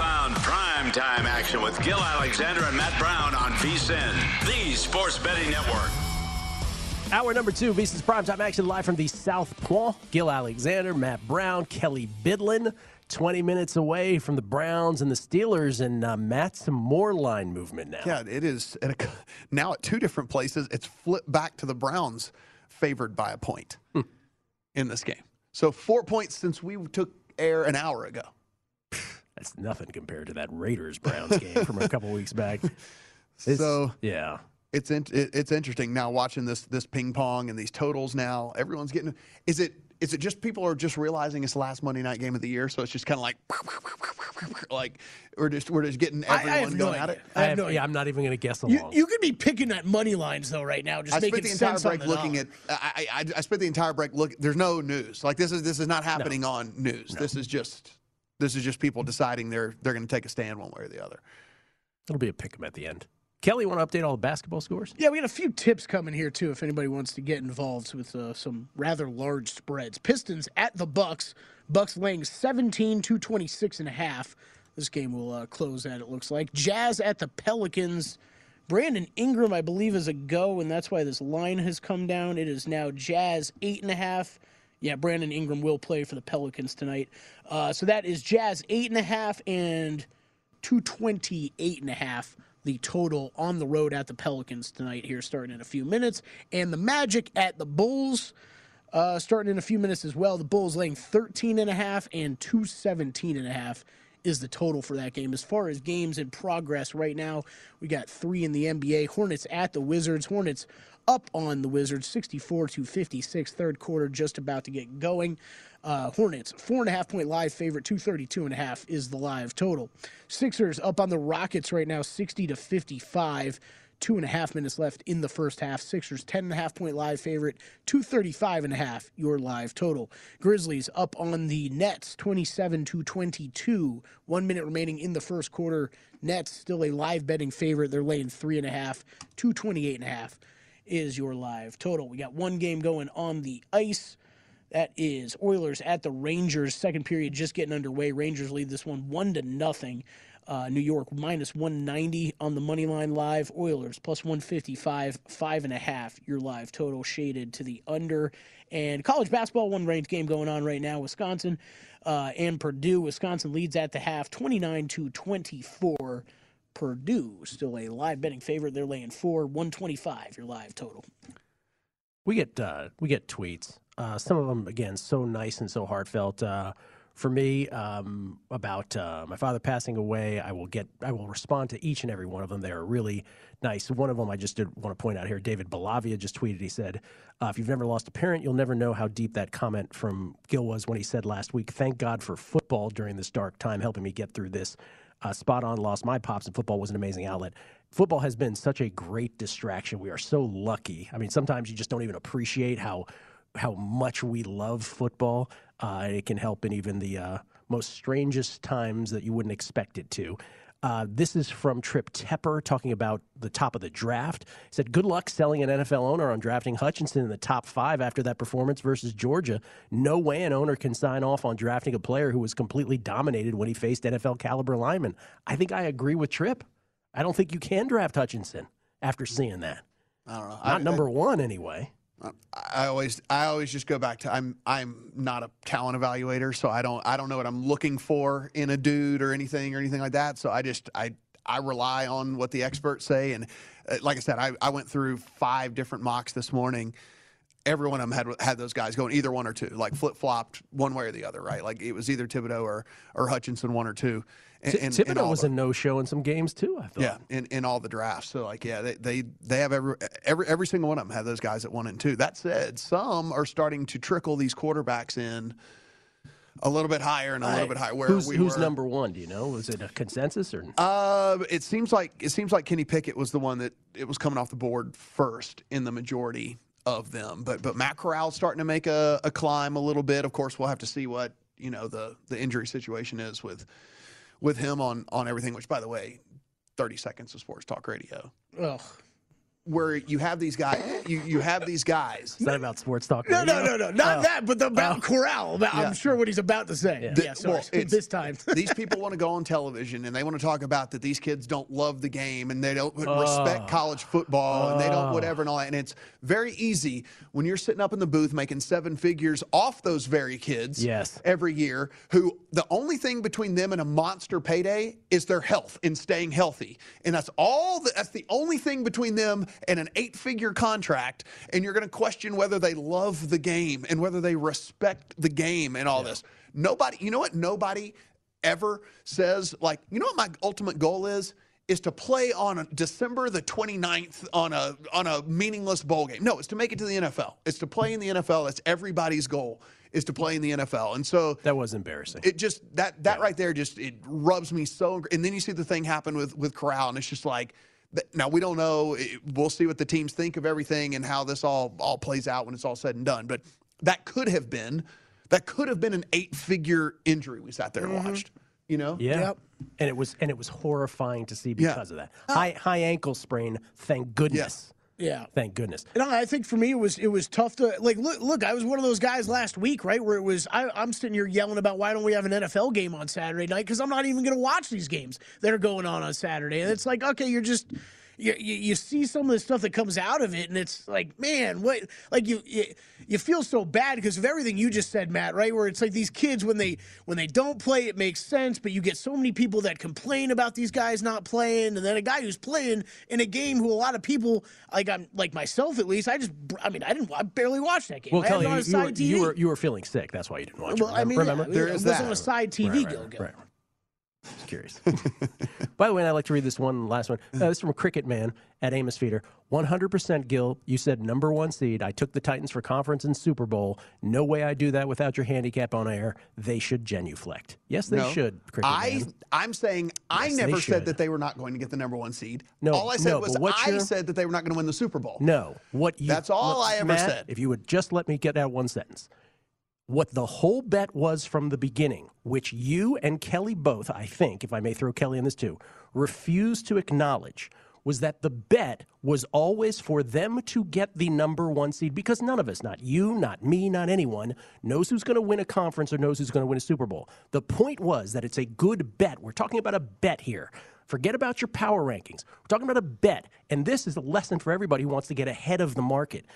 You found prime time action with Gill Alexander and Matt Brown on VSIN, the sports betting network. Hour number two, VSIN's primetime action live from the South Point. Gill Alexander, Matt Brown, Kelly Bidlin. 20 minutes away from the Browns and the Steelers, and uh, Matt, some more line movement now. Yeah, it is. A, now at two different places, it's flipped back to the Browns favored by a point in this game. So four points since we took air an hour ago. That's nothing compared to that Raiders Browns game from a couple weeks back. It's- so yeah, it's in, it, it's interesting now watching this this ping pong and these totals. Now everyone's getting. Is it is it just people are just realizing it's the last Monday night game of the year? So it's just kind of like like we're just we're just getting I- I everyone have no going at it. I have no yeah, I'm not even going to guess You, along. you could be picking at money lines though right now, just I making spent the entire break looking dollar. at. I, I, I spent the entire break look. There's no news. Like this is this is not happening on news. This is just this is just people deciding they're they're going to take a stand one way or the other. It'll be a pick 'em at the end. Kelly, want to update all the basketball scores? Yeah, we got a few tips coming here too. If anybody wants to get involved with uh, some rather large spreads, Pistons at the Bucks. Bucks laying 17 to 26 and a half. This game will uh, close at it looks like. Jazz at the Pelicans. Brandon Ingram, I believe, is a go, and that's why this line has come down. It is now Jazz eight and a half. Yeah, Brandon Ingram will play for the Pelicans tonight. Uh, so that is Jazz eight and a half and 228 and a half the total on the road at the Pelicans tonight here starting in a few minutes and the Magic at the Bulls uh, starting in a few minutes as well the Bulls laying 13 and a half and 217 and a half is the total for that game as far as games in progress right now we got three in the NBA Hornets at the Wizards Hornets up on the Wizards 64 to 56 third quarter just about to get going uh, Hornets, four and a half point live favorite, 232 and a half is the live total. Sixers up on the Rockets right now, 60 to 55. Two and a half minutes left in the first half. Sixers, 10 and a half point live favorite, 235 and a half, your live total. Grizzlies up on the Nets, 27 to 22. One minute remaining in the first quarter. Nets still a live betting favorite. They're laying three and a half, 228 and a half is your live total. We got one game going on the ice. That is Oilers at the Rangers. Second period just getting underway. Rangers lead this one one to nothing. Uh, New York minus 190 on the money line live. Oilers plus 155, five and a half. Your live total shaded to the under. And college basketball, one ranked game going on right now. Wisconsin uh, and Purdue. Wisconsin leads at the half, 29 to 24. Purdue still a live betting favorite. They're laying four, 125. Your live total. We get uh, we get tweets. Uh, some of them again so nice and so heartfelt. For me, um, about uh, my father passing away, I will get I will respond to each and every one of them. They are really nice. One of them I just did want to point out here. David Balavia just tweeted. He said, uh, "If you've never lost a parent, you'll never know how deep that comment from Gill was when he said last week, "Thank God for football during this dark time, helping me get through this." Uh, spot on. Lost my pops, and football was an amazing outlet. Football has been such a great distraction. We are so lucky. I mean, sometimes you just don't even appreciate how how much we love football. Uh, it can help in even the uh, most strangest times that you wouldn't expect it to. Uh, this is from Trip Tepper talking about the top of the draft. He said, Good luck selling an NFL owner on drafting Hutchinson in the top five after that performance versus Georgia. No way an owner can sign off on drafting a player who was completely dominated when he faced NFL caliber linemen. I think I agree with Trip. I don't think you can draft Hutchinson after seeing that. I don't know. Not I- number one, anyway. I always I always just go back to I'm I'm not a talent evaluator, so I don't I don't know what I'm looking for in a dude or anything or anything like that. So I just I I rely on what the experts say, and uh, like I said, I, I went through five different mocks this morning. Every one of them had had those guys going either one or two, like flip flopped one way or the other, right? Like it was either Thibodeaux or or Hutchinson, one or two. And, and Thibodeaux was a no show in some games too. I thought. Yeah, in, in all the drafts. So like, yeah, they, they they have every every every single one of them had those guys at one and two. That said, some are starting to trickle these quarterbacks in a little bit higher and a little bit higher. Where who's, we who's were, number one? Do you know? Was it a consensus or? Uh, it seems like it seems like Kenny Pickett was the one that it was coming off the board first in the majority of them. But but Matt Corral's starting to make a, a climb a little bit. Of course, we'll have to see what you know the the injury situation is with with him on on everything. Which, by the way, thirty seconds of sports talk radio. Ugh. Where you have these guys, you, you have these guys. Is that about sports talk? No, no, no, no, not Oh. that, but the, about Oh. Corral. I'm sure what he's about to say. Yeah, sorry. this time. these people want to go on television and they want to talk about that these kids don't love the game and they don't oh. respect college football and they don't Oh. whatever and all that. And it's very easy when you're sitting up in the booth making seven figures off those very kids Yes. every year who the only thing between them and a monster payday is their health and staying healthy. And that's all the, that's the only thing between them and an eight figure contract. And you're going to question whether they love the game and whether they respect the game and all this. Nobody, you know what? Nobody ever says, like, you know what my ultimate goal is? Is to play on December the 29th on a on a meaningless bowl game. No, it's to make it to the NFL. It's to play in the NFL. That's everybody's goal is to play in the NFL. And so That was embarrassing. it just that that right there just it rubs me so. And then you see the thing happen with with Corral, and it's just like. Th- Now we don't know. Eh, we'll see what the teams think of everything and how this all all plays out when it's all said and done. But that could have been that could have been an eight figure injury we sat there and mm-hmm. watched. You know? Yeah. And it was and it was horrifying to see Yeah. because of that. High high ankle sprain, thank goodness. Yeah. Thank goodness. And I I think for me it was it was tough to like look look I was one of those guys last week right where it was I, I'm sitting here yelling about why don't we have an NFL game on Saturday night because I'm not even going to watch these games that are going on on Saturday and it's like okay you're just you, you, you see some of the stuff that comes out of it and it's like man what like you you, you feel so bad because of everything you just said Matt right where it's like these kids when they when they don't play it makes sense but you get so many people that complain about these guys not playing and then a guy who's playing in a game who a lot of people like I'm like myself at least I just I mean I didn't I barely watched that game Well, I Kelly, it on a you, you, were, you were you were feeling sick. That's why you didn't watch well it. I mean Remember? yeah, it was on a side TV Right, right, Gill Gill. right. Just curious. By the way, I'd like to read this one last one. Uh, this is from Cricket Man at Amos Feeder. 100% Gill, you said number one seed. I took the Titans for conference and Super Bowl. No way I do that without your handicap on air. They should genuflect. Yes, they No. should, Cricket I Man. I'm saying I Yes, they never said that they were not going to get the number one seed. No, all I said no, was I your- said that they were not going to win the Super Bowl. No, what you, That's all I ever Matt, said. If you would just let me get out one sentence. What the whole bet was from the beginning, which you and Kelly both, I think, if I may throw Kelly in this too, refused to acknowledge, was that the bet was always for them to get the number one seed because none of us, not you, not me, not anyone, knows who's going to win a conference or knows who's going to win a Super Bowl. The point was that it's a good bet. We're talking about a bet here. Forget about your power rankings. We're talking about a bet. And this is a lesson for everybody who wants to get ahead of the market.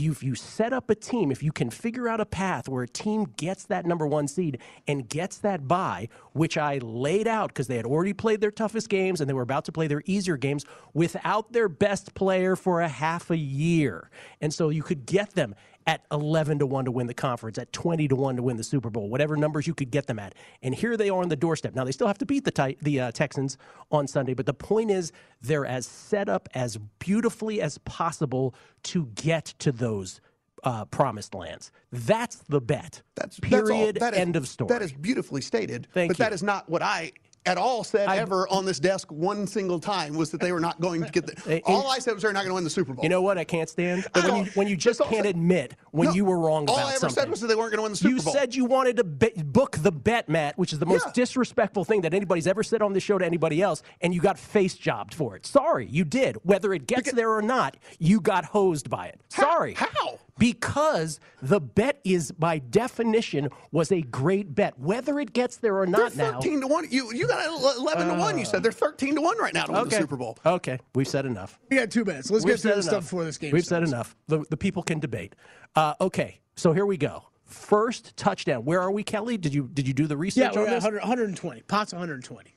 If you set up a team, if you can figure out a path where a team gets that number one seed and gets that bye, which I laid out because they had already played their toughest games and they were about to play their easier games without their best player for a half a year. And so you could get them at 11 to 1 to win the conference, at 20 to 1 to win the Super Bowl, whatever numbers you could get them at. And here they are on the doorstep. Now, they still have to beat the, the uh, Texans on Sunday, but the point is they're as set up as beautifully as possible to get to those uh, promised lands. That's the bet. That's that's all. period. That is- end of story. That is beautifully stated. Thank but you. that is not what I at all said ever on this desk one single time was that they were not going to get the. And- all I said was they're not going to win the Super Bowl. You know what I can't stand? I when you when you just can't I- admit when No, you were wrong about something. all I ever something. said was that they weren't going to win the Super you Bowl. You said you wanted to be- book the bet, Matt, which is the most Yeah. disrespectful thing that anybody's ever said on this show to anybody else, and you got face jobbed for it. Sorry, you did. Whether it gets there or not, you got hosed by it. Sorry. How? Because the bet is by definition was a great bet. Whether it gets there or not they're now. 13 to 1. You you got 11 to 1. You said they're 13 to 1 right now to win the Okay. Super Bowl. Okay, we've said enough. We got two minutes. Let's We've get through said this enough. stuff before this game We've starts. said enough. The, the people can debate. Uh, okay, so here we go. First touchdown. Where are we, Kelly? Did you did you do the Yeah, research we're on at this? 100, 120. Pot's 120.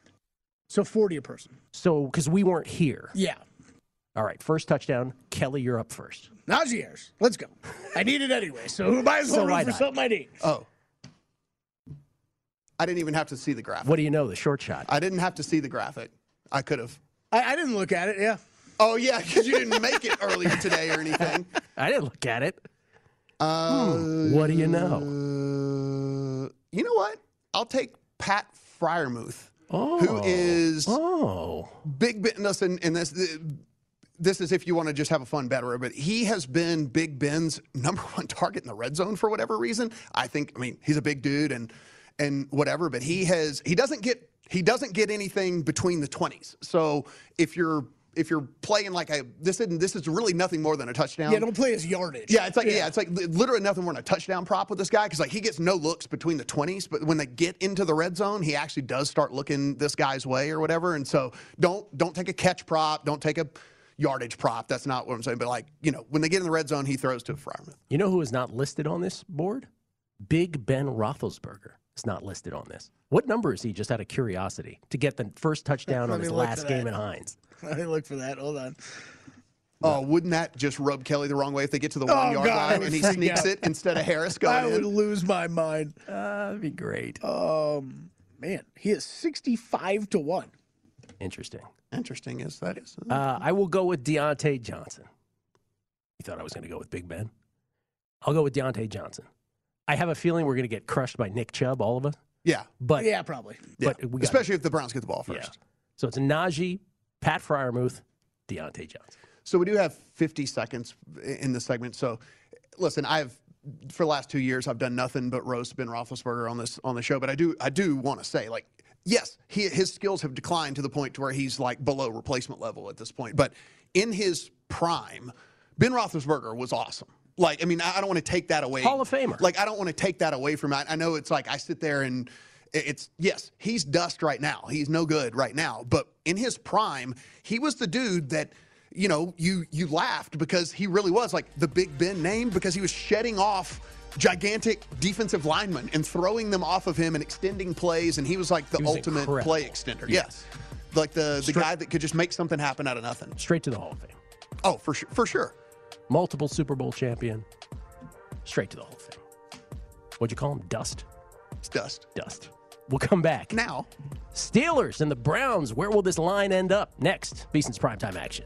So 40 a person. So because we weren't here. Yeah. All right, first touchdown. Kelly, you're up first. Nagiers. Let's go. I need it anyway, so who buys well So why for not? something I need. Oh. I didn't even have to see the graphic. What do you know? The short shot. I didn't have to see the graphic. I could have. I, I didn't look at it, yeah. Oh, yeah, because you didn't make it earlier today or anything. I didn't look at it. Uh, What do you know? Uh, you know what? I'll take Pat Freiermuth, Oh. who is Oh. Big Ben. Listen, and this this is if you want to just have a fun better, but he has been Big Ben's number one target in the red zone for whatever reason. I think. I mean, he's a big dude and and whatever, but he has he doesn't get he doesn't get anything between the twenties. So if you're if you're playing like a this isn't this is really nothing more than a touchdown. Yeah, don't play his yardage. Yeah, it's like yeah, it's like literally nothing more than a touchdown prop with this guy because like he gets no looks between the twenties, but when they get into the red zone, he actually does start looking this guy's way or whatever. And so don't don't take a catch prop, don't take a yardage prop. That's not what I'm saying. But like you know, when they get in the red zone, he throws to Freiermuth. You know who is not listed on this board? Big Ben Roethlisberger is not listed on this. What number is he? Just out of curiosity, to get the first touchdown on his last game that. in Heinz. Let me look for that. Hold on. Oh, wouldn't that just rub Kelly the wrong way if they get to the Oh, one yard God, line and he sneaks out. it instead of Harris going? I going would in? lose my mind. Uh, that'd be great. Um, man, he is 65 to 1. Interesting. Interesting is that is. Uh, I will go with Diontae Johnson. You thought I was going to go with Big Ben? I'll go with Diontae Johnson. I have a feeling we're going to get crushed by Nick Chubb, all of us. yeah, But yeah, probably. yeah. but we got especially if the Browns get the ball yeah. first. So it's Najee, Pat Freiermuth, Diontae Johnson. So we do have 50 seconds in this segment. So listen, I've for the last two years I've done nothing but roast Ben Roethlisberger on this on the show. But I do I do want to say like yes, he, his skills have declined to the point to where he's like below replacement level at this point. But in his prime, Ben Roethlisberger was awesome. Like I mean I don't want to take that away. Hall of Famer. Like I don't want to take that away from. I, I know it's like I sit there and it's yes, he's dust right now. He's no good right now. But in his prime, he was the dude that you know you you laughed because he really was like the Big Ben name because he was shedding off gigantic defensive linemen and throwing them off of him and extending plays and he was like the was ultimate incredible. play extender. Yes. Like the the Straight- guy that could just make something happen out of nothing. Straight to the Hall of Fame. Oh, for sure, for sure. Multiple Super Bowl champion. Straight to the Hall of Fame. What'd you call him? Dust? It's dust. Dust. We'll come back. Now, Steelers and the Browns. Where will this line end up? Next, VSIN's primetime action.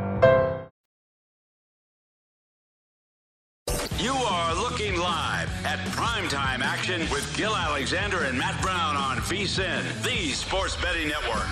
With Gill Alexander and Matt Brown on VSIN, the sports betting network.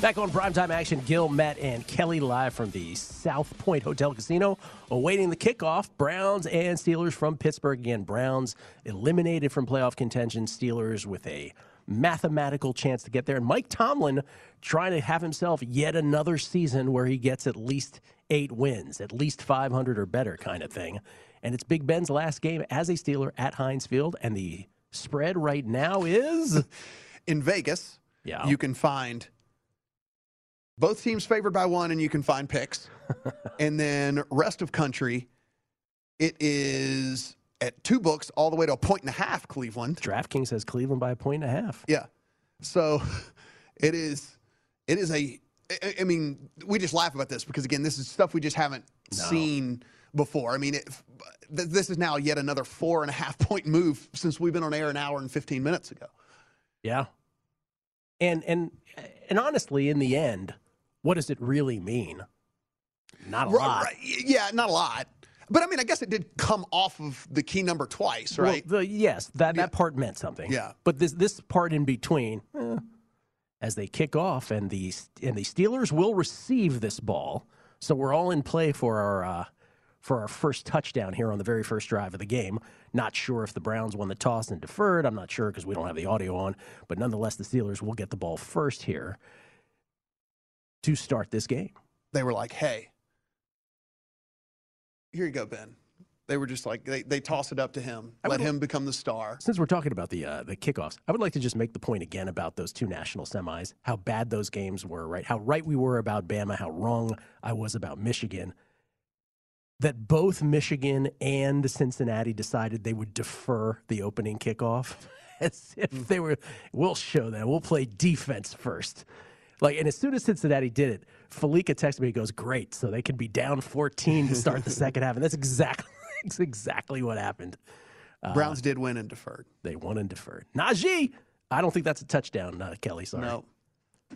Back on primetime action, Gill, Matt, and Kelly live from the South Point Hotel Casino, awaiting the kickoff. Browns and Steelers from Pittsburgh. Again, Browns eliminated from playoff contention. Steelers with a mathematical chance to get there. And Mike Tomlin trying to have himself yet another season where he gets at least eight wins, at least 500 or better kind of thing. And it's Big Ben's last game as a Steeler at Heinz Field. And the spread right now is in Vegas, Yeah. you can find Both teams favored by one, and you can find picks. and then rest of country, it is at two books all the way to a point and a half. Cleveland. DraftKings says Cleveland by a point and a half. Yeah. So it is. It is a I mean, we just laugh about this because again, this is stuff we just haven't seen before. I mean, it, th- this is now yet another four and a half point move since we've been on air an hour and fifteen minutes ago. Yeah. And and and honestly, in the end, what does it really mean? Not a Right, lot. right. Yeah, not a lot. But I mean, I guess it did come off of the key number twice, right? Well, the, yes, that, that part meant something. Yeah. But this this part in between, eh, as they kick off, and the and the Steelers will receive this ball, so we're all in play for our uh, for our first touchdown here on the very first drive of the game. Not sure if the Browns won the toss and deferred. I'm not sure because we don't have the audio on, but nonetheless, the Steelers will get the ball first here to start this game. they were like, hey, here you go, Ben. They were just like, they, they toss it up to him, I let would- him become the star. Since we're talking about the uh, the kickoffs, I would like to just make the point again about those two national semis. How bad those games were, right? How right we were about Bama. How wrong I was about Michigan. That both Michigan and Cincinnati decided they would defer the opening kickoff, as if they were. We'll show them. We'll play defense first. Like, and as soon as Cincinnati did it, Falika texted me. He goes, "Great, so they can be down 14 to start the second half." And that's exactly that's exactly what happened. Uh, Browns did win and deferred. they won and deferred. Najee, I don't think that's a touchdown, uh, Kelly. Sorry. No.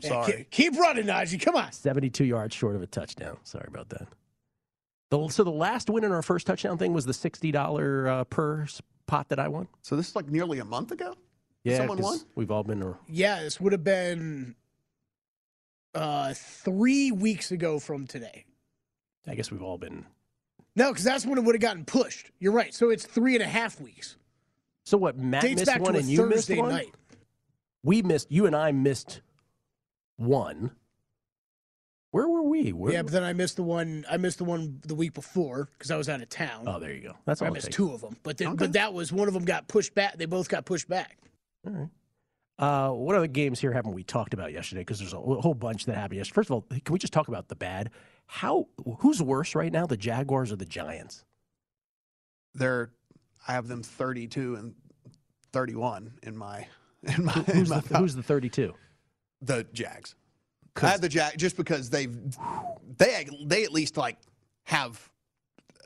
Yeah, Sorry. keep, keep running, Najee. Come on. 72 yards short of a touchdown. Sorry about that. The, so the last win in our first touchdown thing was the $60 uh, per s- pot that I won. So this is like nearly a month ago? Yeah, Someone 'cause won? We've all been. Yeah, this would have been uh, three weeks ago from today. I guess we've all been. No, because that's when it would have gotten pushed. You're right. So it's three and a half weeks. So what? Matt Dates missed back one to a and you missed Thursday one. night. We missed. You and I missed one. Where were we? Where, yeah, but then I missed the one. I missed the one the week before because I was out of town. Oh, there you go. That's all I missed takes. two of them, but then, but that was one of them got pushed back. They both got pushed back. All right. Uh, what other games here haven't we talked about yesterday? Because there's a whole bunch that happened yesterday. First of all, can we just talk about the bad? How who's worse right now, the Jaguars or the Giants? They're, I have them 32 and 31 in my, in my, in my the, who's the 32? the Jags. I have the Jag just because they've they they at least like have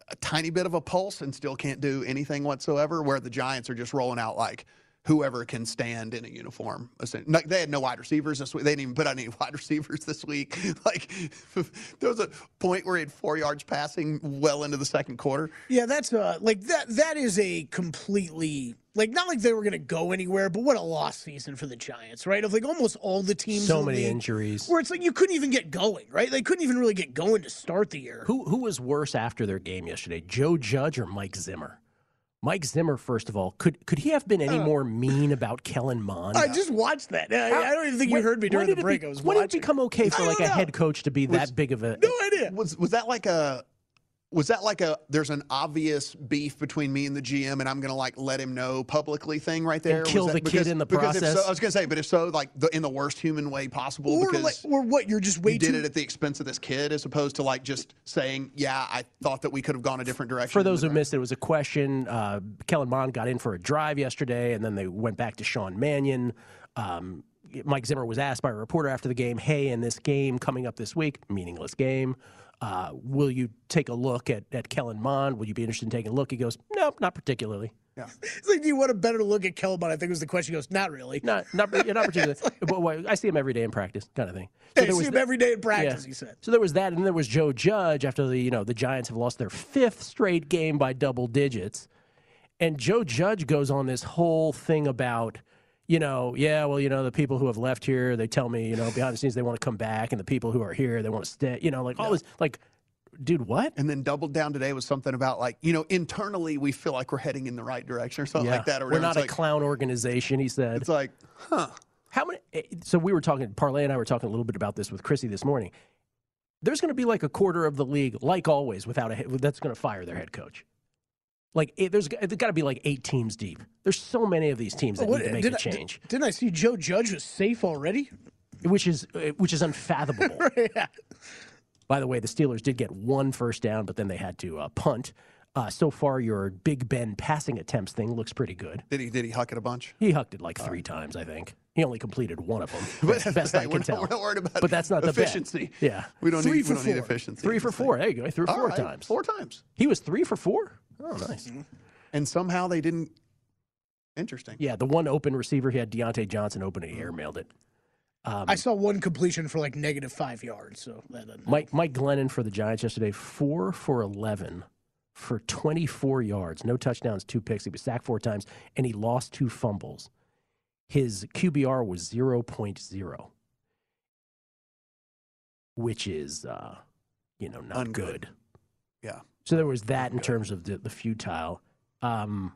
a tiny bit of a pulse and still can't do anything whatsoever. Where the Giants are just rolling out like whoever can stand in a uniform. Like, They had no wide receivers this week. They didn't even put out any wide receivers this week. Like there was a point where he had four yards passing well into the second quarter. Yeah, that's uh like that. That is a completely like not like they were going to go anywhere, but what a lost season for the Giants, right? Of like almost all the teams. So in many league, injuries. Where it's like you couldn't even get going, right? They couldn't even really get going to start the year. Who who was worse after their game yesterday, Joe Judge or Mike Zimmer? Mike Zimmer, first of all, could could he have been any Uh, more mean about Kellen Mond? I just watched that. I, I don't even think you heard me during the break. be- I was when watching. did it become okay for I like a head coach to be that big of a? No idea. Was was that like a was that like a there's an obvious beef between me and the GM and I'm gonna like let him know publicly thing right there? kill Was the that, kid because- in the because if so- process? I was gonna say, but if so, like the, in the worst human way possible, Or, because like, or what? You're just way you did it at the expense of this kid, as opposed to like just saying, "Yeah, I thought that we could have gone a different direction." For those who missed it, it was a question. Uh, Kellen Mond got in for a drive yesterday, and then they went back to Sean Mannion. Um, Mike Zimmer was asked by a reporter after the game, "Hey, in this game coming up this week, meaningless game, uh, will you take a look at, at Kellen Mond? Will you be interested in taking a look?" He goes, "Nope, not particularly. It's like, do you want a better look at Kelvin? I think was the question. He goes, not really. Not not, yeah, not particularly. but what- I see him every day in practice, kind of thing." Hey, there see him that- every day in practice. Yeah. He said. So there was that, and then there was Joe Judge after the you know the Giants have lost their fifth straight game by double digits, and Joe Judge goes on this whole thing about you know yeah well you know the people who have left here they tell me you know behind the scenes they want to come back, and the people who are here they want to stay you know like all this like dude what And then doubled down today was something about like you know internally we feel like we're heading in the right direction or something like that. Or we're not It's a like, clown organization he said It's like huh. How many? eh, So we were talking. Parlay and I were talking a little bit about this with Chrissy this morning. There's going to be like a quarter of the league, like always, without a that's going to fire their head coach. Like it, there's, there's got to be like eight teams deep. There's so many of these teams that What- need to make did a I- did- change. Didn't I see Joe Judge was safe already? which is uh, which is unfathomable. yeah. By the way, the Steelers did get one first down, but then they had to uh, punt. Uh, so far, your Big Ben passing attempts thing looks pretty good. Did he did he huck it a bunch? He hucked it like three times, I think. He only completed one of them. But Best, best I can not- tell. we're not worried about but that's not the bet. efficiency. Yeah, We don't three need for we don't need efficiency. Three for four. There you go. He threw All four right, times. Four times. He was three for four. Oh, nice. And somehow they didn't. Interesting. Yeah, the one open receiver he had Diontae Johnson open. He airmailed it. Um, I saw one completion for like negative five yards. So that doesn't. Mike Mike Glennon for the Giants yesterday, four for eleven for twenty four yards, no touchdowns, two picks. He was sacked four times, and he lost two fumbles. His QBR was 0.0, which is, uh, you know, not Ungood. good. Yeah. So there was that in terms of the, the futile. Um,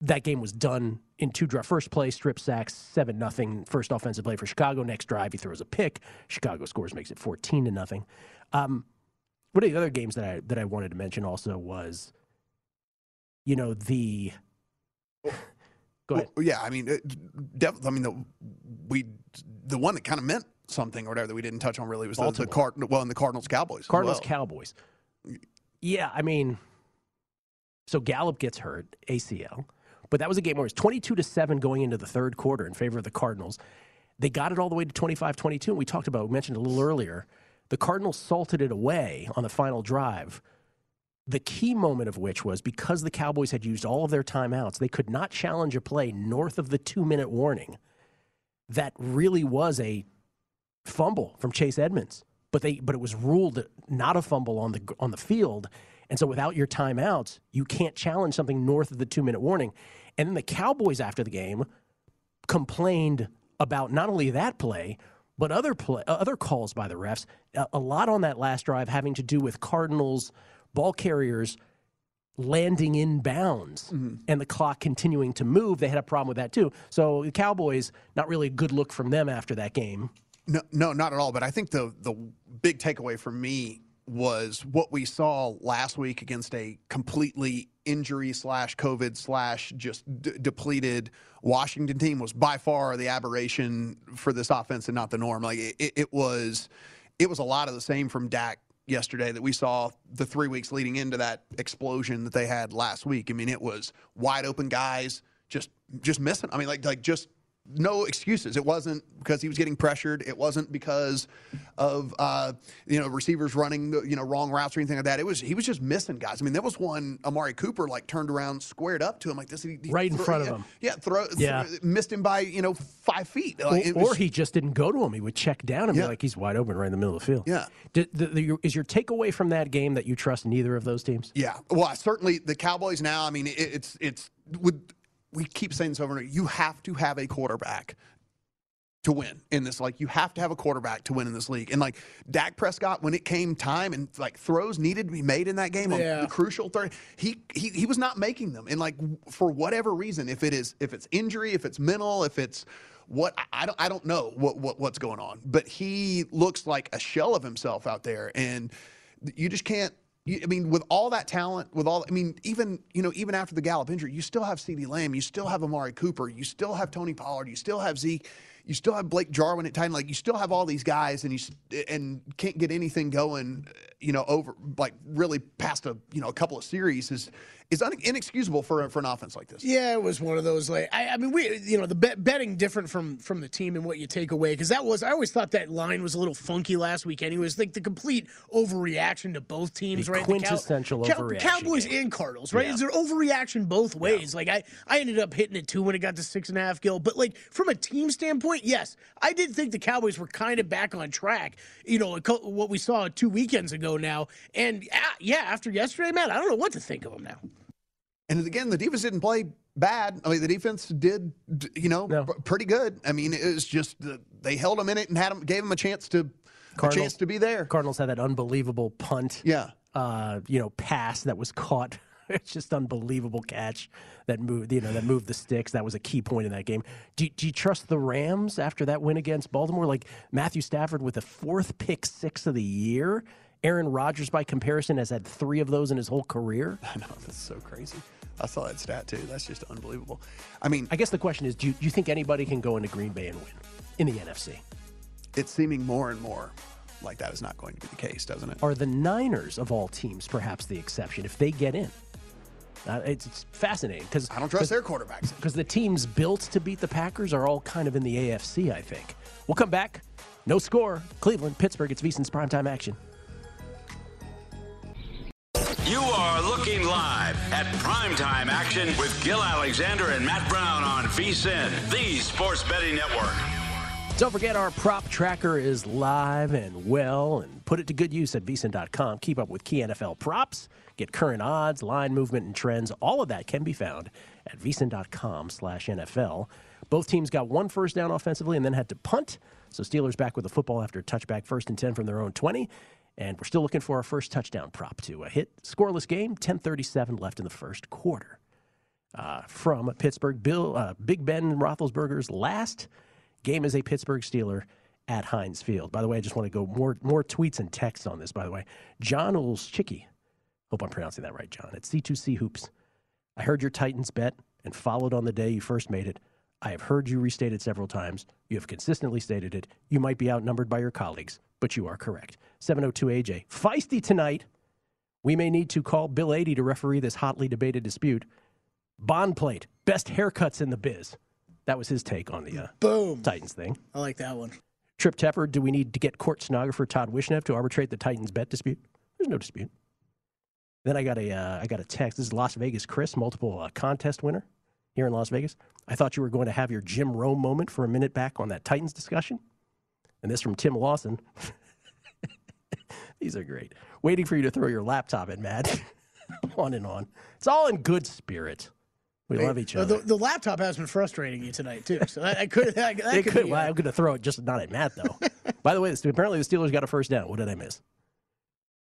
that game was done in two drives. First play, strip sacks, seven nothing. First offensive play for Chicago. Next drive, he throws a pick. Chicago scores, makes it fourteen to nothing. Um, one of the other games that I that I wanted to mention also was, you know, the. Go ahead. Well, yeah, I mean, it, def, I mean, the we the one that kind of meant something or whatever that we didn't touch on really was the, the Card. Well, and the Cardinals Cowboys. Cardinals well. Cowboys. Yeah, I mean, so Gallup gets hurt ACL, but that was a game where it was 22 to 7 going into the third quarter in favor of the Cardinals. They got it all the way to 25 22. And we talked about, we mentioned a little earlier, the Cardinals salted it away on the final drive. The key moment of which was because the Cowboys had used all of their timeouts, they could not challenge a play north of the two minute warning. That really was a fumble from Chase Edmonds, but they but it was ruled not a fumble on the on the field, and so without your timeouts, you can't challenge something north of the two minute warning. And then the Cowboys after the game complained about not only that play but other play, uh, other calls by the refs. A, a lot on that last drive having to do with Cardinals ball carriers landing in bounds mm-hmm. and the clock continuing to move. They had a problem with that too. So the Cowboys, not really a good look from them after that game. No, no, not at all. But I think the the big takeaway for me was what we saw last week against a completely injury slash COVID slash just d- depleted Washington team was by far the aberration for this offense and not the norm. Like it, it was, it was a lot of the same from Dak yesterday that we saw the three weeks leading into that explosion that they had last week. I mean, it was wide open guys just just missing. I mean, like like just no excuses. It wasn't because he was getting pressured. It wasn't because of uh, you know receivers running you know wrong routes or anything like that. It was he was just missing guys. I mean, there was one Amari Cooper like turned around, squared up to him like this, he, he Right in throw- front of him. Yeah, throw, Yeah. throw- missed him by you know five feet. Or, Like, or was- he just didn't go to him. He would check down and Yeah. be like, he's wide open right in the middle of the field. Yeah. Did, the, the, your- is your takeaway from that game that you trust neither of those teams? Yeah. Well, certainly the Cowboys now. I mean, it, it's it's with we keep saying this over and over. You have to have a quarterback to win in this. Like you have to have a quarterback to win in this league. And like Dak Prescott, when it came time and like throws needed to be made in that game on Yeah. the crucial third, he, he he was not making them. And like for whatever reason, if it is if it's injury, if it's mental, if it's what I- I don't I don't know what, what what's going on, but he looks like a shell of himself out there, and you just can't. I mean, with all that talent, with all I mean, even you know, even after the Gallup injury, you still have CeeDee Lamb, you still have Amari Cooper, you still have Tony Pollard, you still have Zeke, you still have Blake Jarwin at time. Like you still have all these guys, and you and can't get anything going. You know, over like really past a you know a couple of series is is un- inexcusable for for an offense like this. Yeah, it was one of those like I, I mean we you know the bet, betting different from from the team and what you take away because that was I always thought that line was a little funky last week. Anyways, like the complete overreaction to both teams, The right? quintessential Cow- overreaction Cowboys and Cardinals, right? Yeah. Is there overreaction both ways? Like I I ended up hitting it too when it got to six and a half Gill, but like from a team standpoint, yes, I did think the Cowboys were kind of back on track. You know a co- what we saw two weekends ago now, and ah, yeah, after yesterday, man, I don't know what to think of them now. And again, the defense didn't play bad. I mean, the defense did, you know, p- pretty good. I mean, it was just uh, they held them in it and had them, gave them a chance to, a chance to be there. Cardinals had that unbelievable punt. Yeah. Uh, you know, pass that was caught. It's just unbelievable catch that moved. You know, that moved the sticks. That was a key point in that game. Do, do you trust the Rams after that win against Baltimore? Like Matthew Stafford with the fourth pick six of the year. Aaron Rodgers, by comparison, has had three of those in his whole career. I know that's so crazy. I saw that stat too. That's just unbelievable. I mean, I guess the question is, do you, do you think anybody can go into Green Bay and win in the NFC? it's seeming more and more like that is not going to be the case, doesn't it? Are the Niners of all teams perhaps the exception if they get in? Uh, it's, it's fascinating because I don't trust their quarterbacks. Because the teams built to beat the Packers are all kind of in the AFC. I think we'll come back. No score. Cleveland, Pittsburgh. It's VSiN's primetime action. You are looking live at primetime action with Gill Alexander and Matt Brown on VSIN, the Sports Betting Network. Don't forget our prop tracker is live and well and put it to good use at vsin.com. Keep up with key NFL props, get current odds, line movement, and trends. All of that can be found at vsin.com slash NFL. Both teams got one first down offensively and then had to punt. So Steelers back with the football after a touchback first and 10 from their own 20. And we're still looking for our first touchdown prop to a hit. Scoreless game, 1037 left in the first quarter. Uh, from Pittsburgh, Bill uh, Big Ben Roethlisberger's last game as a Pittsburgh Steeler at Heinz Field. By the way, I just want to go more more tweets and texts on this. By the way, John Olszczycki, hope I'm pronouncing that right, John. At C2C Hoops, I heard your Titans bet and followed on the day you first made it. I have heard you restate it several times. You have consistently stated it. You might be outnumbered by your colleagues, but you are correct. 702 AJ. Feisty tonight. We may need to call Bill 80 to referee this hotly debated dispute. Bond plate, best haircuts in the biz. That was his take on the uh, Boom. Titans thing. I like that one. Trip Tepper, do we need to get court stenographer Todd Wishnev to arbitrate the Titans bet dispute? There's no dispute. Then I got a uh, I got a text. This is Las Vegas Chris, multiple uh, contest winner here in Las Vegas. I thought you were going to have your Jim Rome moment for a minute back on that Titans discussion. And this from Tim Lawson. These are great. Waiting for you to throw your laptop at Matt. on and on. It's all in good spirit. We love each other. The, the laptop has been frustrating you tonight too, so that, I could. That, that it could, could. be, well, I'm going to throw it just not at Matt though. By the way, this- apparently the Steelers got a first down. What did I miss?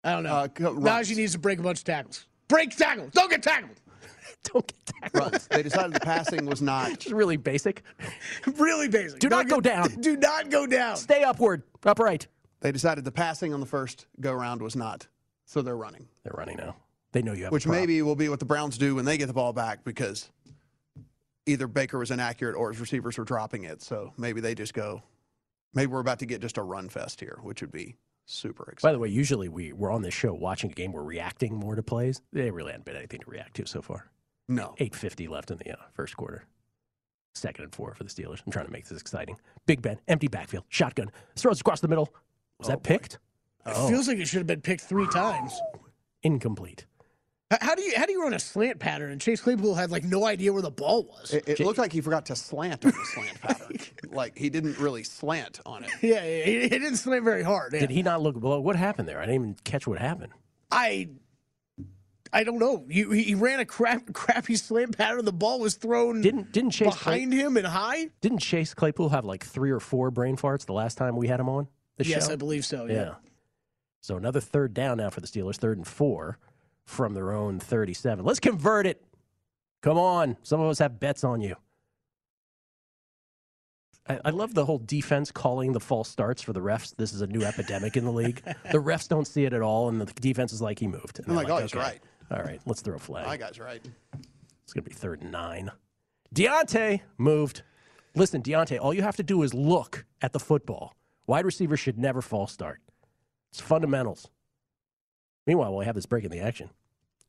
I don't know. Uh, co- now runs. she needs to break a bunch of tackles. Break tackles. Don't get tackled. Don't get tackled. Runs. They decided the passing was not. Just really basic. really basic. Do not Don't go down. Do not go down. Stay upward, upright. They decided the passing on the first go round was not. So they're running. They're running now. They know you have. Which maybe will be what the Browns do when they get the ball back because either Baker was inaccurate or his receivers were dropping it. So maybe they just go. Maybe we're about to get just a run fest here, which would be super exciting. By the way, usually we we're on this show watching a game. We're reacting more to plays. They really hadn't been anything to react to so far. No. 850 left in the uh, first quarter. Second and four for the Steelers. I'm trying to make this exciting. Big Ben, empty backfield, shotgun, throws across the middle. Was that picked? It Oh, feels like it should have been picked three times. incomplete. How do you how do you run a slant pattern? And Chase Claypool had like no idea where the ball was. It, it looked like he forgot to slant on the slant pattern. Like he didn't really slant on it. yeah, he, he didn't slant very hard. yeah. Did he not look below? What happened there? I didn't even catch what happened. I I don't know. He, he he ran a crap crappy slant pattern. The ball was thrown Didn't didn't Chase behind him and high. Didn't Chase Claypool have like three or four brain farts the last time we had him on the yes, show? I believe so. Yeah. Yeah. So another third down now for the Steelers, third and four from their own 37. Let's convert it. Come on. Some of us have bets on you. I, I love the whole defense calling the false starts for the refs. This is a new epidemic in the league. The refs don't see it at all, and the defense is like, he moved. And I'm they're like, oh, he's right. All right, let's throw a flag. My guy's right. It's going to be third and nine. Diontae moved. Listen, Diontae, all you have to do is look at the football. Wide receivers should never false start. It's fundamentals. Meanwhile, we have this break in the action.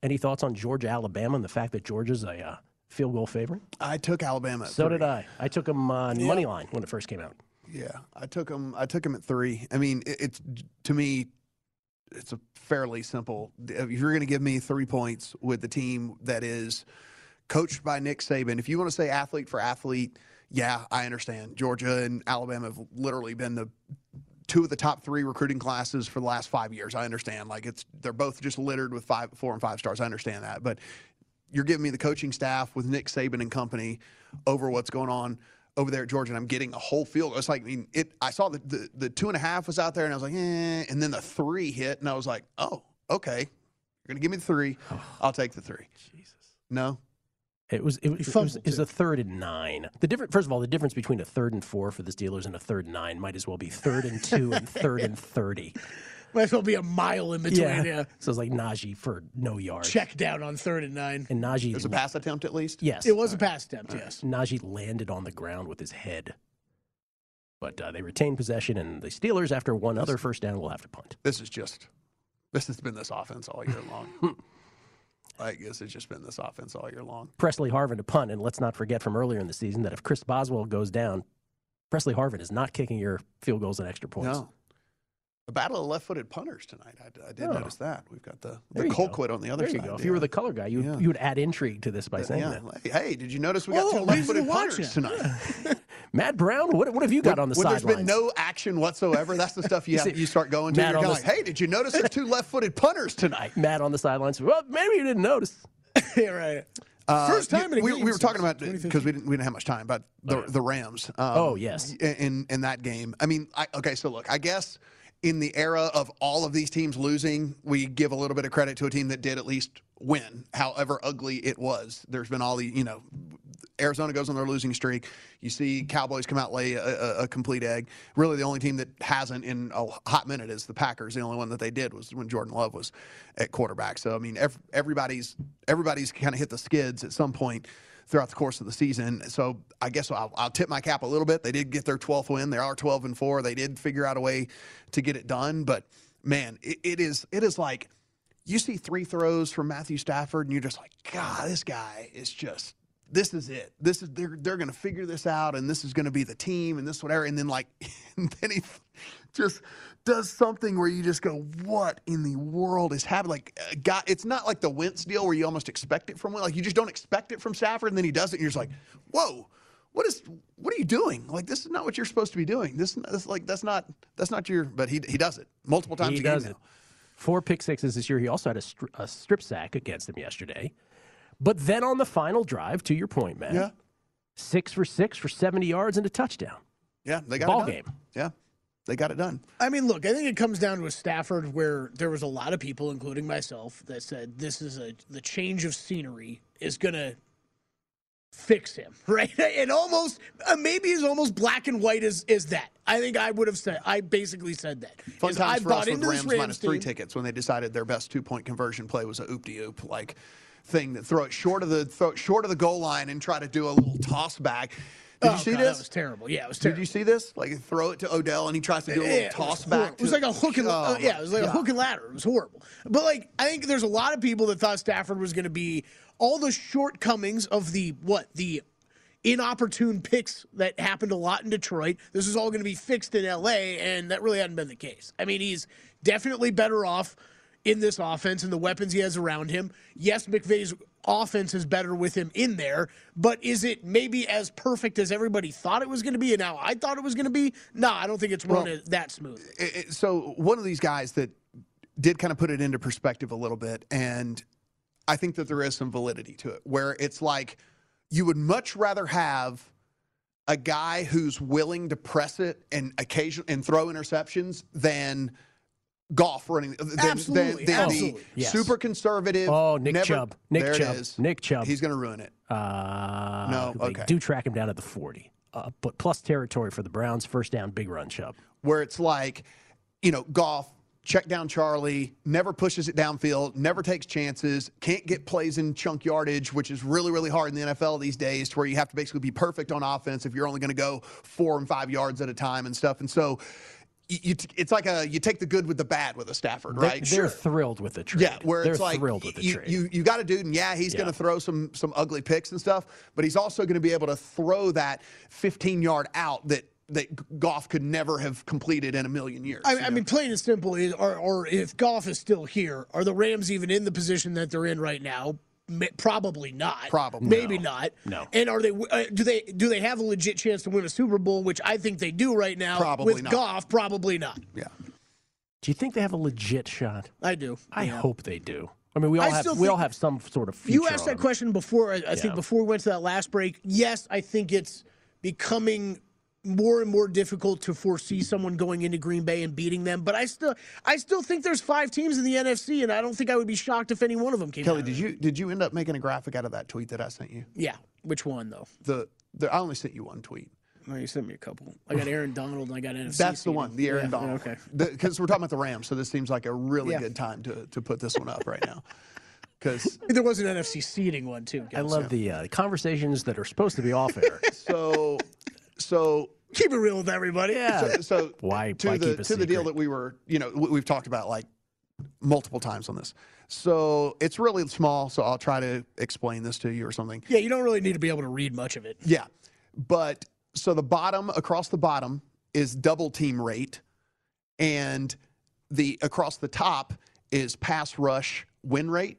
Any thoughts on Georgia, Alabama, and the fact that Georgia's a uh, field goal favorite? I took Alabama. At So three. did I. I took them on money line when it first came out. Yeah, I took him. I took him at three. I mean, it, it's to me, it's a fairly simple. If you're going to give me three points with the team that is coached by Nick Saban, if you want to say athlete for athlete, yeah, I understand. Georgia and Alabama have literally been the two of the top three recruiting classes for the last five years. I understand. Like it's they're both just littered with five, four, and five stars. I understand that, but you're giving me the coaching staff with Nick Saban and company over what's going on over there at Georgia, and I'm getting a whole field. It's like I mean, it. I saw the, the the two and a half was out there, and I was like, eh, and then the three hit, and I was like, oh, okay, you're gonna give me the three, I'll take the three. Jesus, no, It was it, was- it was, fumbled, it was a third and nine. The different first of all, the difference between a third and four for the Steelers and a third and nine might as well be third and two and third and thirty. Might as well be a mile in between. Yeah. yeah. So it's like Najee for no yards. Check down on third and nine. And Najee. It was a pass attempt at least? Yes. It was a pass attempt, yes. Najee landed on the ground with his head. But uh, they retained possession, and the Steelers, after one other first down, will have to punt. This is just, this has been this offense all year long. I guess it's just been this offense all year long. Pressley Harvin to punt, and let's not forget from earlier in the season that if Chris Boswell goes down, Pressley Harvin is not kicking your field goals and extra points. No. The battle of left-footed punters tonight. I, I did oh. notice that. We've got the the Colquitt on the other there side. You go. If you were the color guy, you yeah. you would add intrigue to this by saying yeah. that. Hey, did you notice we got oh, two left-footed punters tonight? Matt Brown, what, what have you got when, on the when sidelines? There's been no action whatsoever. That's the stuff you have, you start going to. Matt You're kind of like, hey, did you notice there's two left-footed punters tonight? Matt on the sidelines. Well, maybe you didn't notice. yeah, right. Uh, First time in a we, game we were talking about because we didn't we didn't have much time, but the the Rams. Um, oh yes, in in that game. I mean, I, okay, so look, I guess in the era of all of these teams losing, we give a little bit of credit to a team that did at least win, however ugly it was. There's been all the you know Arizona goes on their losing streak. You see Cowboys come out lay a, a, a, complete egg. Really, the only team that hasn't in a hot minute is the Packers. The only one that they did was when Jordan Love was at quarterback. So I mean, everybody's everybody's kind of hit the skids at some point throughout the course of the season. So I guess I'll, I'll, tip my cap a little bit. They did get their 12th win. They are 12 and four. They did figure out a way to get it done. But man, it, it is it is like you see three throws from Matthew Stafford, and you're just like, God, this guy is just this is it. This is they're they're going to figure this out, and this is going to be the team, and this whatever. And then like, and then he just does something where you just go, "What in the world is happening?" Like, uh, God, it's not like the Wentz deal where you almost expect it from like you just don't expect it from Stafford, and then he does it, and you're just like, "Whoa." What is what are you doing? Like this is not what you're supposed to be doing. This, this like that's not that's not your. But he he does it multiple times. He does it. Four pick sixes this year. He also had a, stri- a strip sack against him yesterday. But then on the final drive, to your point, man, yeah. six for six for 70 yards and a touchdown. Yeah, they got Ball it done. game. Yeah, they got it done. I mean, look, I think it comes down to a Stafford where there was a lot of people, including myself, that said this is a the change of scenery is going to fix him, right? And almost uh, maybe as almost black and white as is that. I think I would have said I basically said that. Fun times I for bought us with into Rams, Rams minus three team. tickets when they decided their best two point conversion play was a oop de oop like thing that throw it short of the throw it short of the goal line and try to do a little toss back. Did oh, you see God, this? That was terrible. Yeah, it was terrible. Did you see this? Like throw it to Odell and he tries to do a little Yeah, toss it back. It was like a hook and oh, uh, yeah, it was like a hook and ladder. It was horrible. But like I think there's a lot of people that thought Stafford was going to be all the shortcomings of the what the inopportune picks that happened a lot in Detroit. This is all going to be fixed in LA, and that really hadn't been the case. I mean, he's definitely better off in this offense and the weapons he has around him. Yes, McVay's offense is better with him in there, but is it maybe as perfect as everybody thought it was going to be and now I thought it was going to be? No, I don't think it's run Well, that smooth. It- it- so one of these guys that did kind of put it into perspective a little bit, and I think that there is some validity to it, where it's like you would much rather have a guy who's willing to press it and occasion and throw interceptions than Goff running than, than, Absolutely, than absolutely. the Yes. super conservative. Oh, Nick never- Chubb. Nick there Chubb. It is. Nick Chubb. He's going to ruin it. Uh, No, okay. do track him down at the 40. Uh, but plus territory for the Browns. First down, big run, Chubb. where it's like, you know, Goff, check down Charlie, never pushes it downfield, never takes chances, can't get plays in chunk yardage, which is really, really hard in the NFL these days, to where you have to basically be perfect on offense if you're only going to go four and five yards at a time and stuff. And so, you, you t- it's like a you take the good with the bad with a Stafford, They're- right? They're, thrilled with the trade. Yeah, where they're it's like thrilled with the you, trade. you you got a dude, and yeah, he's Yeah. going to throw some some ugly picks and stuff, but he's also going to be able to throw that 15 yard out that that Goff could never have completed in a million years. I, I mean, plain and simple, is, or, or if Goff is still here, are the Rams even in the position that they're in right now? Ma- Probably not. Probably maybe No. not. No. And are they? Uh, do they? Do they have a legit chance to win a Super Bowl? Which I think they do right now. Probably with not. Goff, probably not. yeah. do you think they have a legit shot? I do. I Yeah. hope they do. I mean, we all I have we all have some sort of. You asked on that them. question before. I, I Yeah. think before we went to that last break. Yes, I think it's becoming more and more difficult to foresee someone going into Green Bay and beating them. But I still, I still think there's five teams in the NFC, and I don't think I would be shocked if any one of them came. Kelly, out did you did you end up making a graphic out of that tweet that I sent you? Yeah. Which one though? The, the I only sent you one tweet. Oh, you sent me a couple. I got Aaron Donald and I got NFC. That's the one, the Aaron Yeah, Donald. Okay. Because we're talking about the Rams, so this seems like a really Yeah. good time to, to put this one up right now. Because There was an NFC seeding one too. I love the uh, conversations that are supposed to be off air. so, so keep it real with everybody. Yeah. So, so Why- to why the keep a to the deal that we were, you know, we- we've talked about like multiple times on this. So it's really small. So I'll try to explain this to you or something. Yeah, you don't really need to be able to read much of it. Yeah. But so the bottom across the bottom is double team rate and the across the top is pass rush win rate.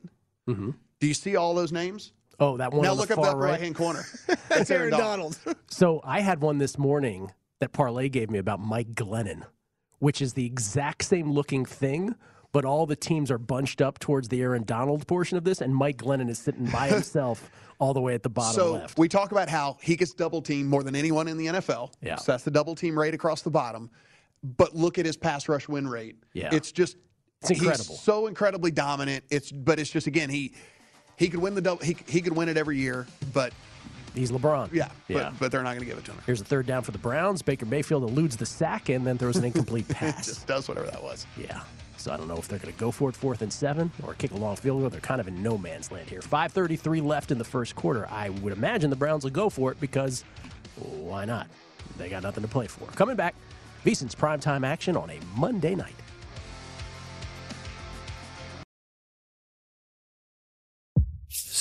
Mm-hmm. Do you see all those names? Oh, that one now on the look up that right. right hand corner. That's Aaron Donald. So I had one this morning that Parlay gave me about Mike Glennon, which is the exact same looking thing, but all the teams are bunched up towards the Aaron Donald portion of this, and Mike Glennon is sitting by himself all the way at the bottom so left. we talk about how he gets double teamed more than anyone in the NFL. Yeah. So that's the double team rate across the bottom. But look at his pass rush win rate. Yeah. It's just It's incredible. He's so incredibly dominant. It's but it's just again he he could win the double he he could win it every year, but He's LeBron. yeah, Yeah. but but they're not going to give it to him. Here's a third down for the Browns. Baker Mayfield eludes the sack and then throws an incomplete pass. Just does whatever that was. Yeah. So I don't know if they're going to go for it fourth and seven or kick a long field goal. They're kind of in no man's land here. 5:33 left in the first quarter. I would imagine the Browns will go for it because why not? They got nothing to play for. Coming back, VSIN's primetime action on a Monday night.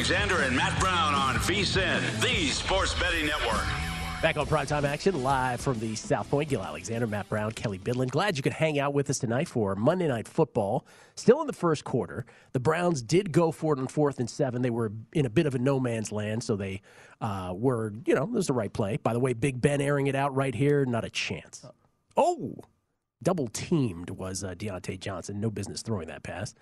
Alexander and Matt Brown on VSIN, the sports betting network. Back on primetime action, live from the South Point. Gill Alexander, Matt Brown, Kelly Bidlin. Glad you could hang out with us tonight for Monday Night Football. Still in the first quarter. The Browns did go for it on fourth and seven. They were in a bit of a no man's land, so they uh, were, you know, it was the right play. By the way, Big Ben airing it out right here, not a chance. Oh, double teamed was uh, Diontae Johnson. No business throwing that pass.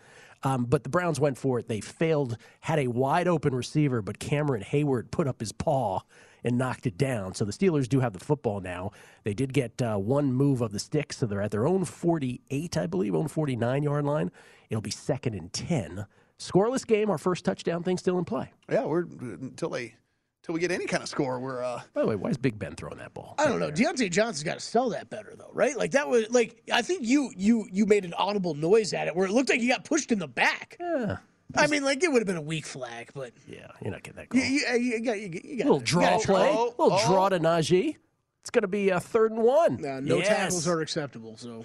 Um, but the Browns went for it. They failed, had a wide open receiver, but Cameron Heyward put up his paw and knocked it down. So the Steelers do have the football now. They did get uh, one move of the stick, so they're at their own 48, I believe, own 49 yard line. It'll be second and 10. Scoreless game, our first touchdown thing still in play. Yeah, we're until they until we get any kind of score. We're uh, By the way, why is Big Ben throwing that ball? I don't know. Diontae Johnson's got to sell that better though, right? Like that was like I think you you you made an audible noise at it where it looked like you got pushed in the back. Yeah. I mean, like it would have been a weak flag, but yeah, you're not getting that You, you, you got you, you got little draw play, little draw to Najee. It's going to be a third and one. Uh, no Yes. tackles are acceptable. So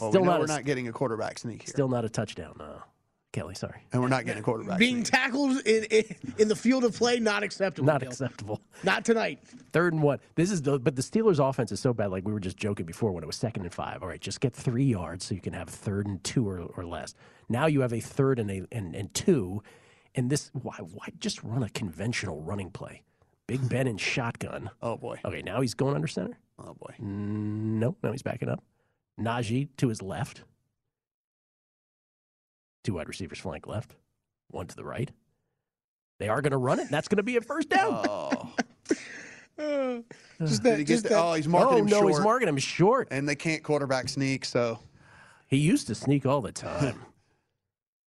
well, Still we know not we're a- not getting a quarterback sneak here, Still not a touchdown, uh, Kelly. Sorry, and we're not getting a quarterback. being tackled in, in in the field of play not acceptable. not Gill. acceptable. Not tonight. Third and one. This is the but the Steelers' offense is so bad. Like we were just joking before when it was second and five. All right, just get three yards so you can have third and two or, or less. Now you have a third and a and, and two, and this why why just run a conventional running play? Big Ben in shotgun. Oh boy. Okay, now he's going under center. Oh boy. No, no, he's backing up. Najee to his left. Two wide receivers flank left, one to the right. They are going to run it. and That's going to be a first down. Oh. Just that, he just get that. oh, he's marking oh him no, short. he's marking him short. and they can't quarterback sneak. So He used to sneak all the time.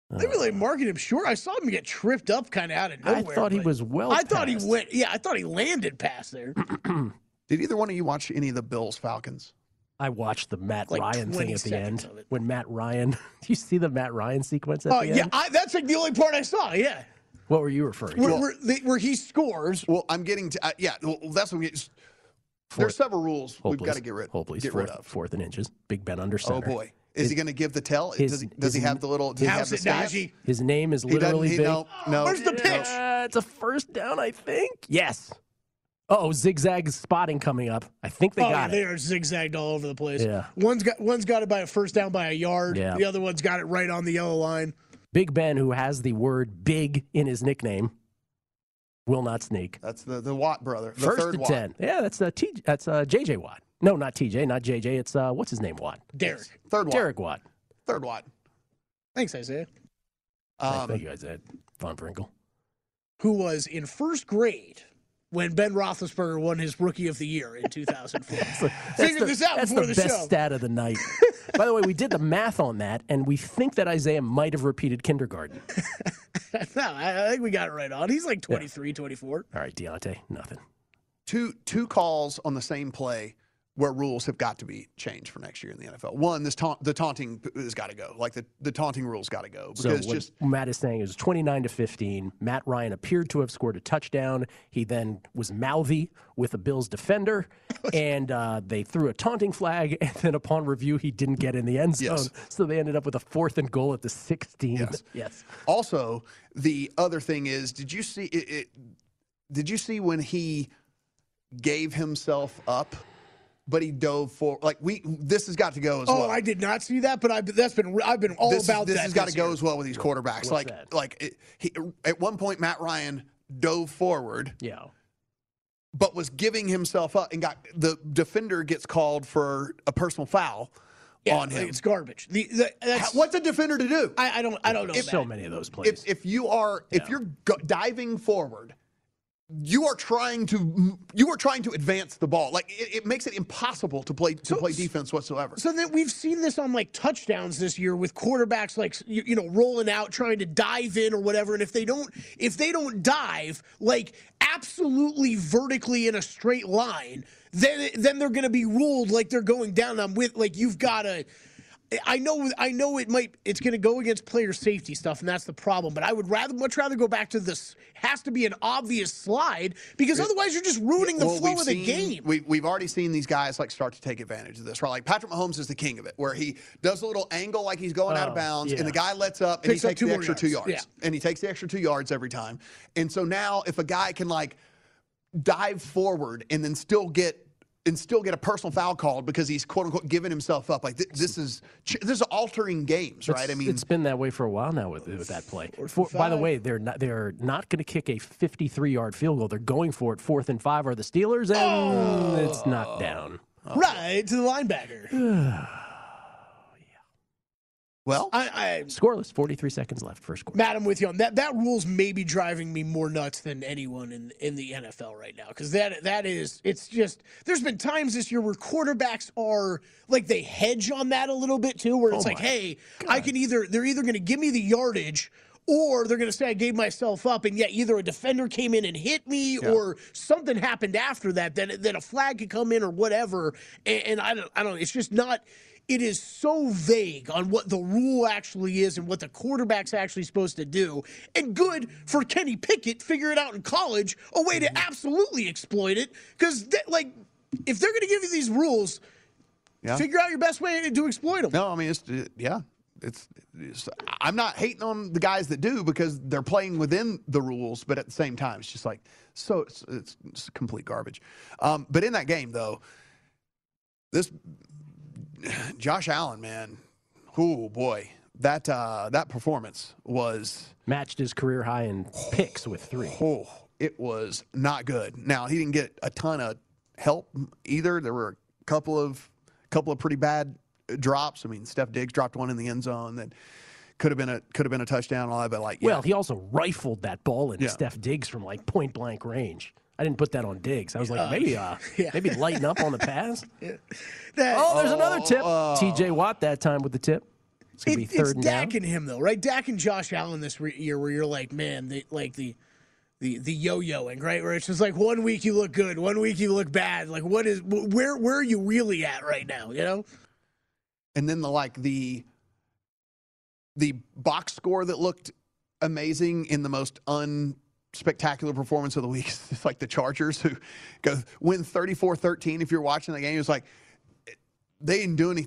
They uh. really marking him short. I saw him get tripped up kind of out of nowhere. I thought he was well. I thought he went. Yeah, I thought he landed past there. did either one of you watch any of the Bills Falcons? I watched the Matt Like Ryan thing at the end when Matt Ryan. Do you see the Matt Ryan sequence at Oh the yeah, end? I, that's like the only part I saw. Yeah, What were you referring where, to? where, they, where he scores. Well, I'm getting to uh, yeah. Well, that's what we get. There's several rules Hold, we've got to get rid Hold, please. get fourth, rid of. Fourth and inches. Big Ben under Oh boy, is His- he going to give the tell? his- does he, does he have the little? Does he have the it. His name is He literally he- big. no, no. Where's the pitch? Uh, it's a first down, I think. Yes. Oh, zigzag spotting coming up. I think they oh, got yeah, it. they are zigzagged all over the place. Yeah. One's got one's got it by a first down by a yard. Yeah. The other one's got it right on the yellow line. Big Ben, who has the word "big" in his nickname, will not sneak. That's the the Watt brother. The First third to Watt. ten. Yeah, that's uh, T. That's uh, JJ Watt. No, not TJ, not JJ. It's uh, what's his name? Watt. Derek. Third Watt. Derek Watt. Third Watt. Thanks, Isaiah. Um, Thank you, Isaiah. Von Brinkle. Who was in first grade when Ben Roethlisberger won his Rookie of the Year in 2004. Figured the, this out that's before the, the, best show. stat of the night. By the way, we did the math on that, and we think that Isaiah might have repeated kindergarten. no, I, I think we got it right on. He's like 23, 24. All right, Diontae, nothing. two two calls on the same play where rules have got to be changed for next year in the NFL. One, this taunt, the taunting has got to go. Like the, the taunting rules got to go So because what just Matt is saying is 29 to 15. Matt Ryan appeared to have scored a touchdown. He then was mouthy with a Bills defender, and uh, they threw a taunting flag. And then upon review, he didn't get in the end zone. Yes. So they ended up with a fourth and goal at the 16. Yes. yes. also the other thing is, did you see it, it? Did you see when he gave himself up, but he dove for like we? This has got to go as Oh, well. Oh, I did not see that, but I that's been I've been all this about is, this that. has got to go as well with these quarterbacks. What's like that? like it, he, at one point, Matt Ryan dove forward. Yeah. but was giving himself up and got the defender gets called for a personal foul Yeah, on him. It's garbage. The, the, that's, What's a defender to do? I, I don't I don't know. So many of those plays. If, if you are if you're go- diving forward, you are trying to you are trying to advance the ball. Like it, it makes it impossible to play to play defense whatsoever. So then we've seen this on like touchdowns this year with quarterbacks like you, you know rolling out trying to dive in or whatever and if they don't if they don't dive like absolutely vertically in a straight line then then they're going to be ruled like they're going down I'm with like you've got to I know I know it might it's going to go against player safety stuff and that's the problem but I would rather much rather go back to this has to be an obvious slide because otherwise you're just ruining the Well, flow of the seen- game. We, we've already seen these guys like start to take advantage of this, right? Like Patrick Mahomes is the king of it, where he does a little angle like he's going out of Oh, bounds, and the guy lets up and Picks he takes two the more extra two yards. yards, Yeah. and he takes the extra two yards every time. And so now, if a guy can like dive forward and then still get and still get a personal foul called because he's quote unquote giving himself up, like th- this is ch- this is altering games, right? I mean, it's been that way for a while now with, with that play. For, by the way, they're not they're not going to kick a 53 yard field goal. They're going for it. Fourth and five are the Steelers, and oh. it's knocked down. Right to the linebacker. well, I, I Scoreless. 43 seconds left. First quarter. Matt, I'm with you on that. That rule's maybe driving me more nuts than anyone in in the NFL right now because that that is it's just there's been times this year where quarterbacks are like they hedge on that a little bit too, where it's Oh like, my hey, I can either they're either going to give me the yardage. Or they're going to say I gave myself up, and yet either a defender came in and hit me, or something happened after that. Then, then a flag could come in, or whatever. And, and I don't, I don't. It's just not it is so vague on what the rule actually is and what the quarterback's actually supposed to do. And good for Kenny Pickett, figure it out in college, a way to absolutely exploit it. Because, like, if they're going to give you these rules, Yeah. figure out your best way to exploit them. No, I mean it's uh, yeah. It's, it's I'm not hating on the guys that do because they're playing within the rules, but at the same time, it's just like so it's, it's, it's complete garbage. Um, but in that game though, this Josh Allen, man, oh boy, that uh, that performance was Matched his career high in picks with three. oh, it was not good. Now he didn't get a ton of help either. There were a couple of couple of pretty bad drops. I mean, Stef Diggs dropped one in the end zone that could have been a could have been a touchdown. All that, but like, yeah. Well, he also rifled that ball into Yeah. Stef Diggs from like point blank range. I didn't put that on Diggs. I was like, Uh, maybe, uh, yeah. maybe lighten up on the pass. That- Oh, there's another tip. oh. T.J. Watt that time with the tip. It's gonna It- be it's third and down. And him though, right? Dak and Josh Allen this re- year, where you're like, man, they like the the the yo-yoing, right? Where it's just like one week you look good, one week you look bad. Like what is where where are you really at right now? You know. And then the like the the box score that looked amazing in the most unspectacular performance of the week. It's like the Chargers who go win 34-13 if you're watching the game. It's like they didn't do any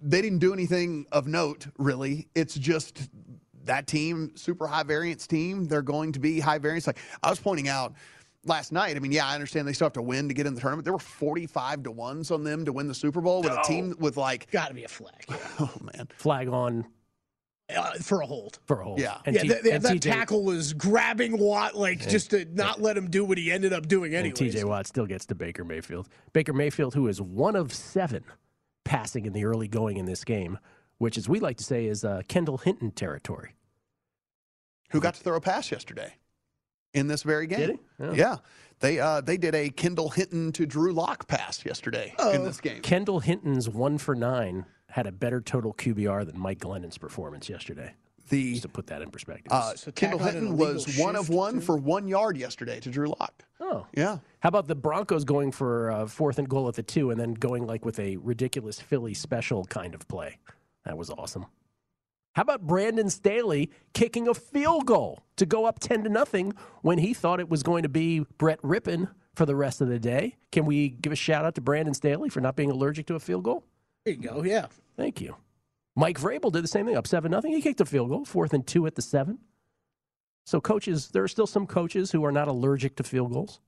they didn't do anything of note really. It's just that team, super high variance team, they're going to be high variance. Like I was pointing out last night, I mean, yeah, I understand they still have to win to get in the tournament. There were 45 to 1s on them to win the Super Bowl with a team with like got to be a flag. Yeah. Oh man. Flag on uh, for a hold. For a hold. Yeah. And yeah, T- that, that, that tackle was grabbing Watt, like and, just to not let him do what he ended up doing anyway. TJ Watt still gets to Baker Mayfield. Baker Mayfield, who is one of seven passing in the early going in this game, which, as we like to say, is uh, Kendall Hinton territory. Who got to throw a pass yesterday in this very game? Did he? Yeah. yeah. They uh, they did a Kendall Hinton to Drew Lock pass yesterday oh. in this game. Kendall Hinton's one for nine had a better total QBR than Mike Glennon's performance yesterday. The, Just to put that in perspective. Uh, so Kendall Hinton was one of one too? for one yard yesterday to Drew Lock. Oh, yeah. How about the Broncos going for uh, fourth and goal at the two, and then going like with a ridiculous Philly special kind of play? That was awesome. How about Brandon Staley kicking a field goal to go up 10 to nothing when he thought it was going to be Brett Rypien for the rest of the day? Can we give a shout out to Brandon Staley for not being allergic to a field goal? There you go. Yeah. Thank you. Mike Vrabel did the same thing, up 7 nothing. He kicked a field goal, fourth and two at the seven. So, coaches, there are still some coaches who are not allergic to field goals.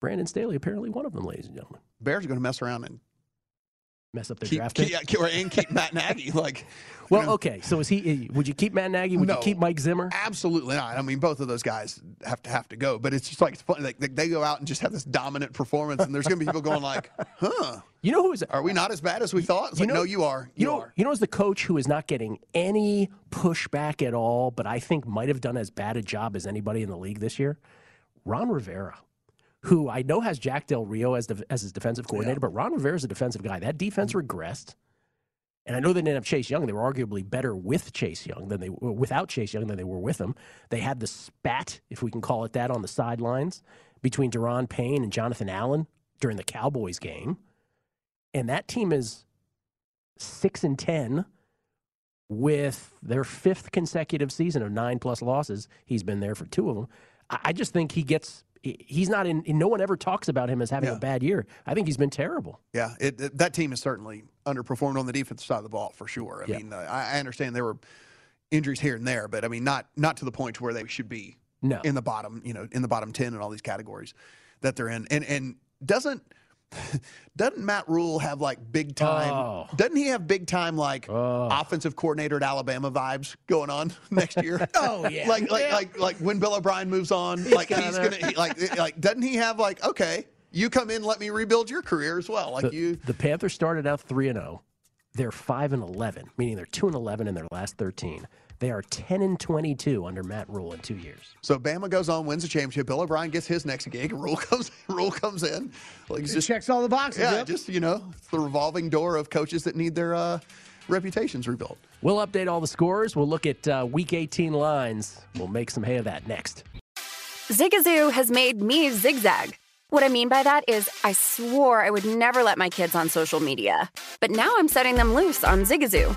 Brandon Staley, apparently one of them, ladies and gentlemen. Bears are going to mess around and mess up their keep, draft keep, yeah, and keep Matt Nagy. Like, well, you know. okay. So is he? Eh, would you keep Matt Nagy? Would no, you keep Mike Zimmer? Absolutely not. I mean, both of those guys have to have to go. But it's just like it's funny. Like they go out and just have this dominant performance, and there's going to be people going like, "Huh." You know who is? Are we not as bad as we thought? It's you like, know, no, you are. You, you know, are. You know, as the coach who is not getting any pushback at all, but I think might have done as bad a job as anybody in the league this year. Ron Rivera who I know has Jack Del Rio as, the, as his defensive coordinator, yeah. but Ron Rivera is a defensive guy. That defense mm-hmm. regressed. And I know they didn't have Chase Young. They were arguably better with Chase Young than they were without Chase Young than they were with him. They had the spat, if we can call it that, on the sidelines between Daron Payne and Jonathan Allen during the Cowboys game. And that team is six and ten with their fifth consecutive season of nine plus losses. He's been there for two of them. I just think he gets he's not in. No one ever talks about him as having yeah. a bad year. I think he's been terrible. Yeah, it, it, that team is certainly underperformed on the defensive side of the ball for sure. I yeah. mean, uh, I, I understand there were injuries here and there, but I mean, not not to the point where they should be no. in the bottom. You know, in the bottom ten in all these categories that they're in, and and doesn't doesn't Matt Rhule have like big time? Oh. Doesn't he have big time like oh. offensive coordinator at Alabama vibes going on next year? oh yeah, like like yeah. like like when Bill O'Brien moves on, he's like he's gonna he, like like doesn't he have like okay, you come in, let me rebuild your career as well. Like the, you, the Panthers started out three and zero. They're five and eleven, meaning they're two and eleven in their last thirteen. They are 10 and 22 under Matt Rhule in two years. So Bama goes on, wins the championship. Bill O'Brien gets his next gig. Rhule comes, Rhule comes in. Like just checks all the boxes. Yeah, yep. just you know, it's the revolving door of coaches that need their uh, reputations rebuilt. We'll update all the scores. We'll look at uh, Week 18 lines. We'll make some hay of that next. Zigazoo has made me zigzag. What I mean by that is, I swore I would never let my kids on social media, but now I'm setting them loose on Zigazoo.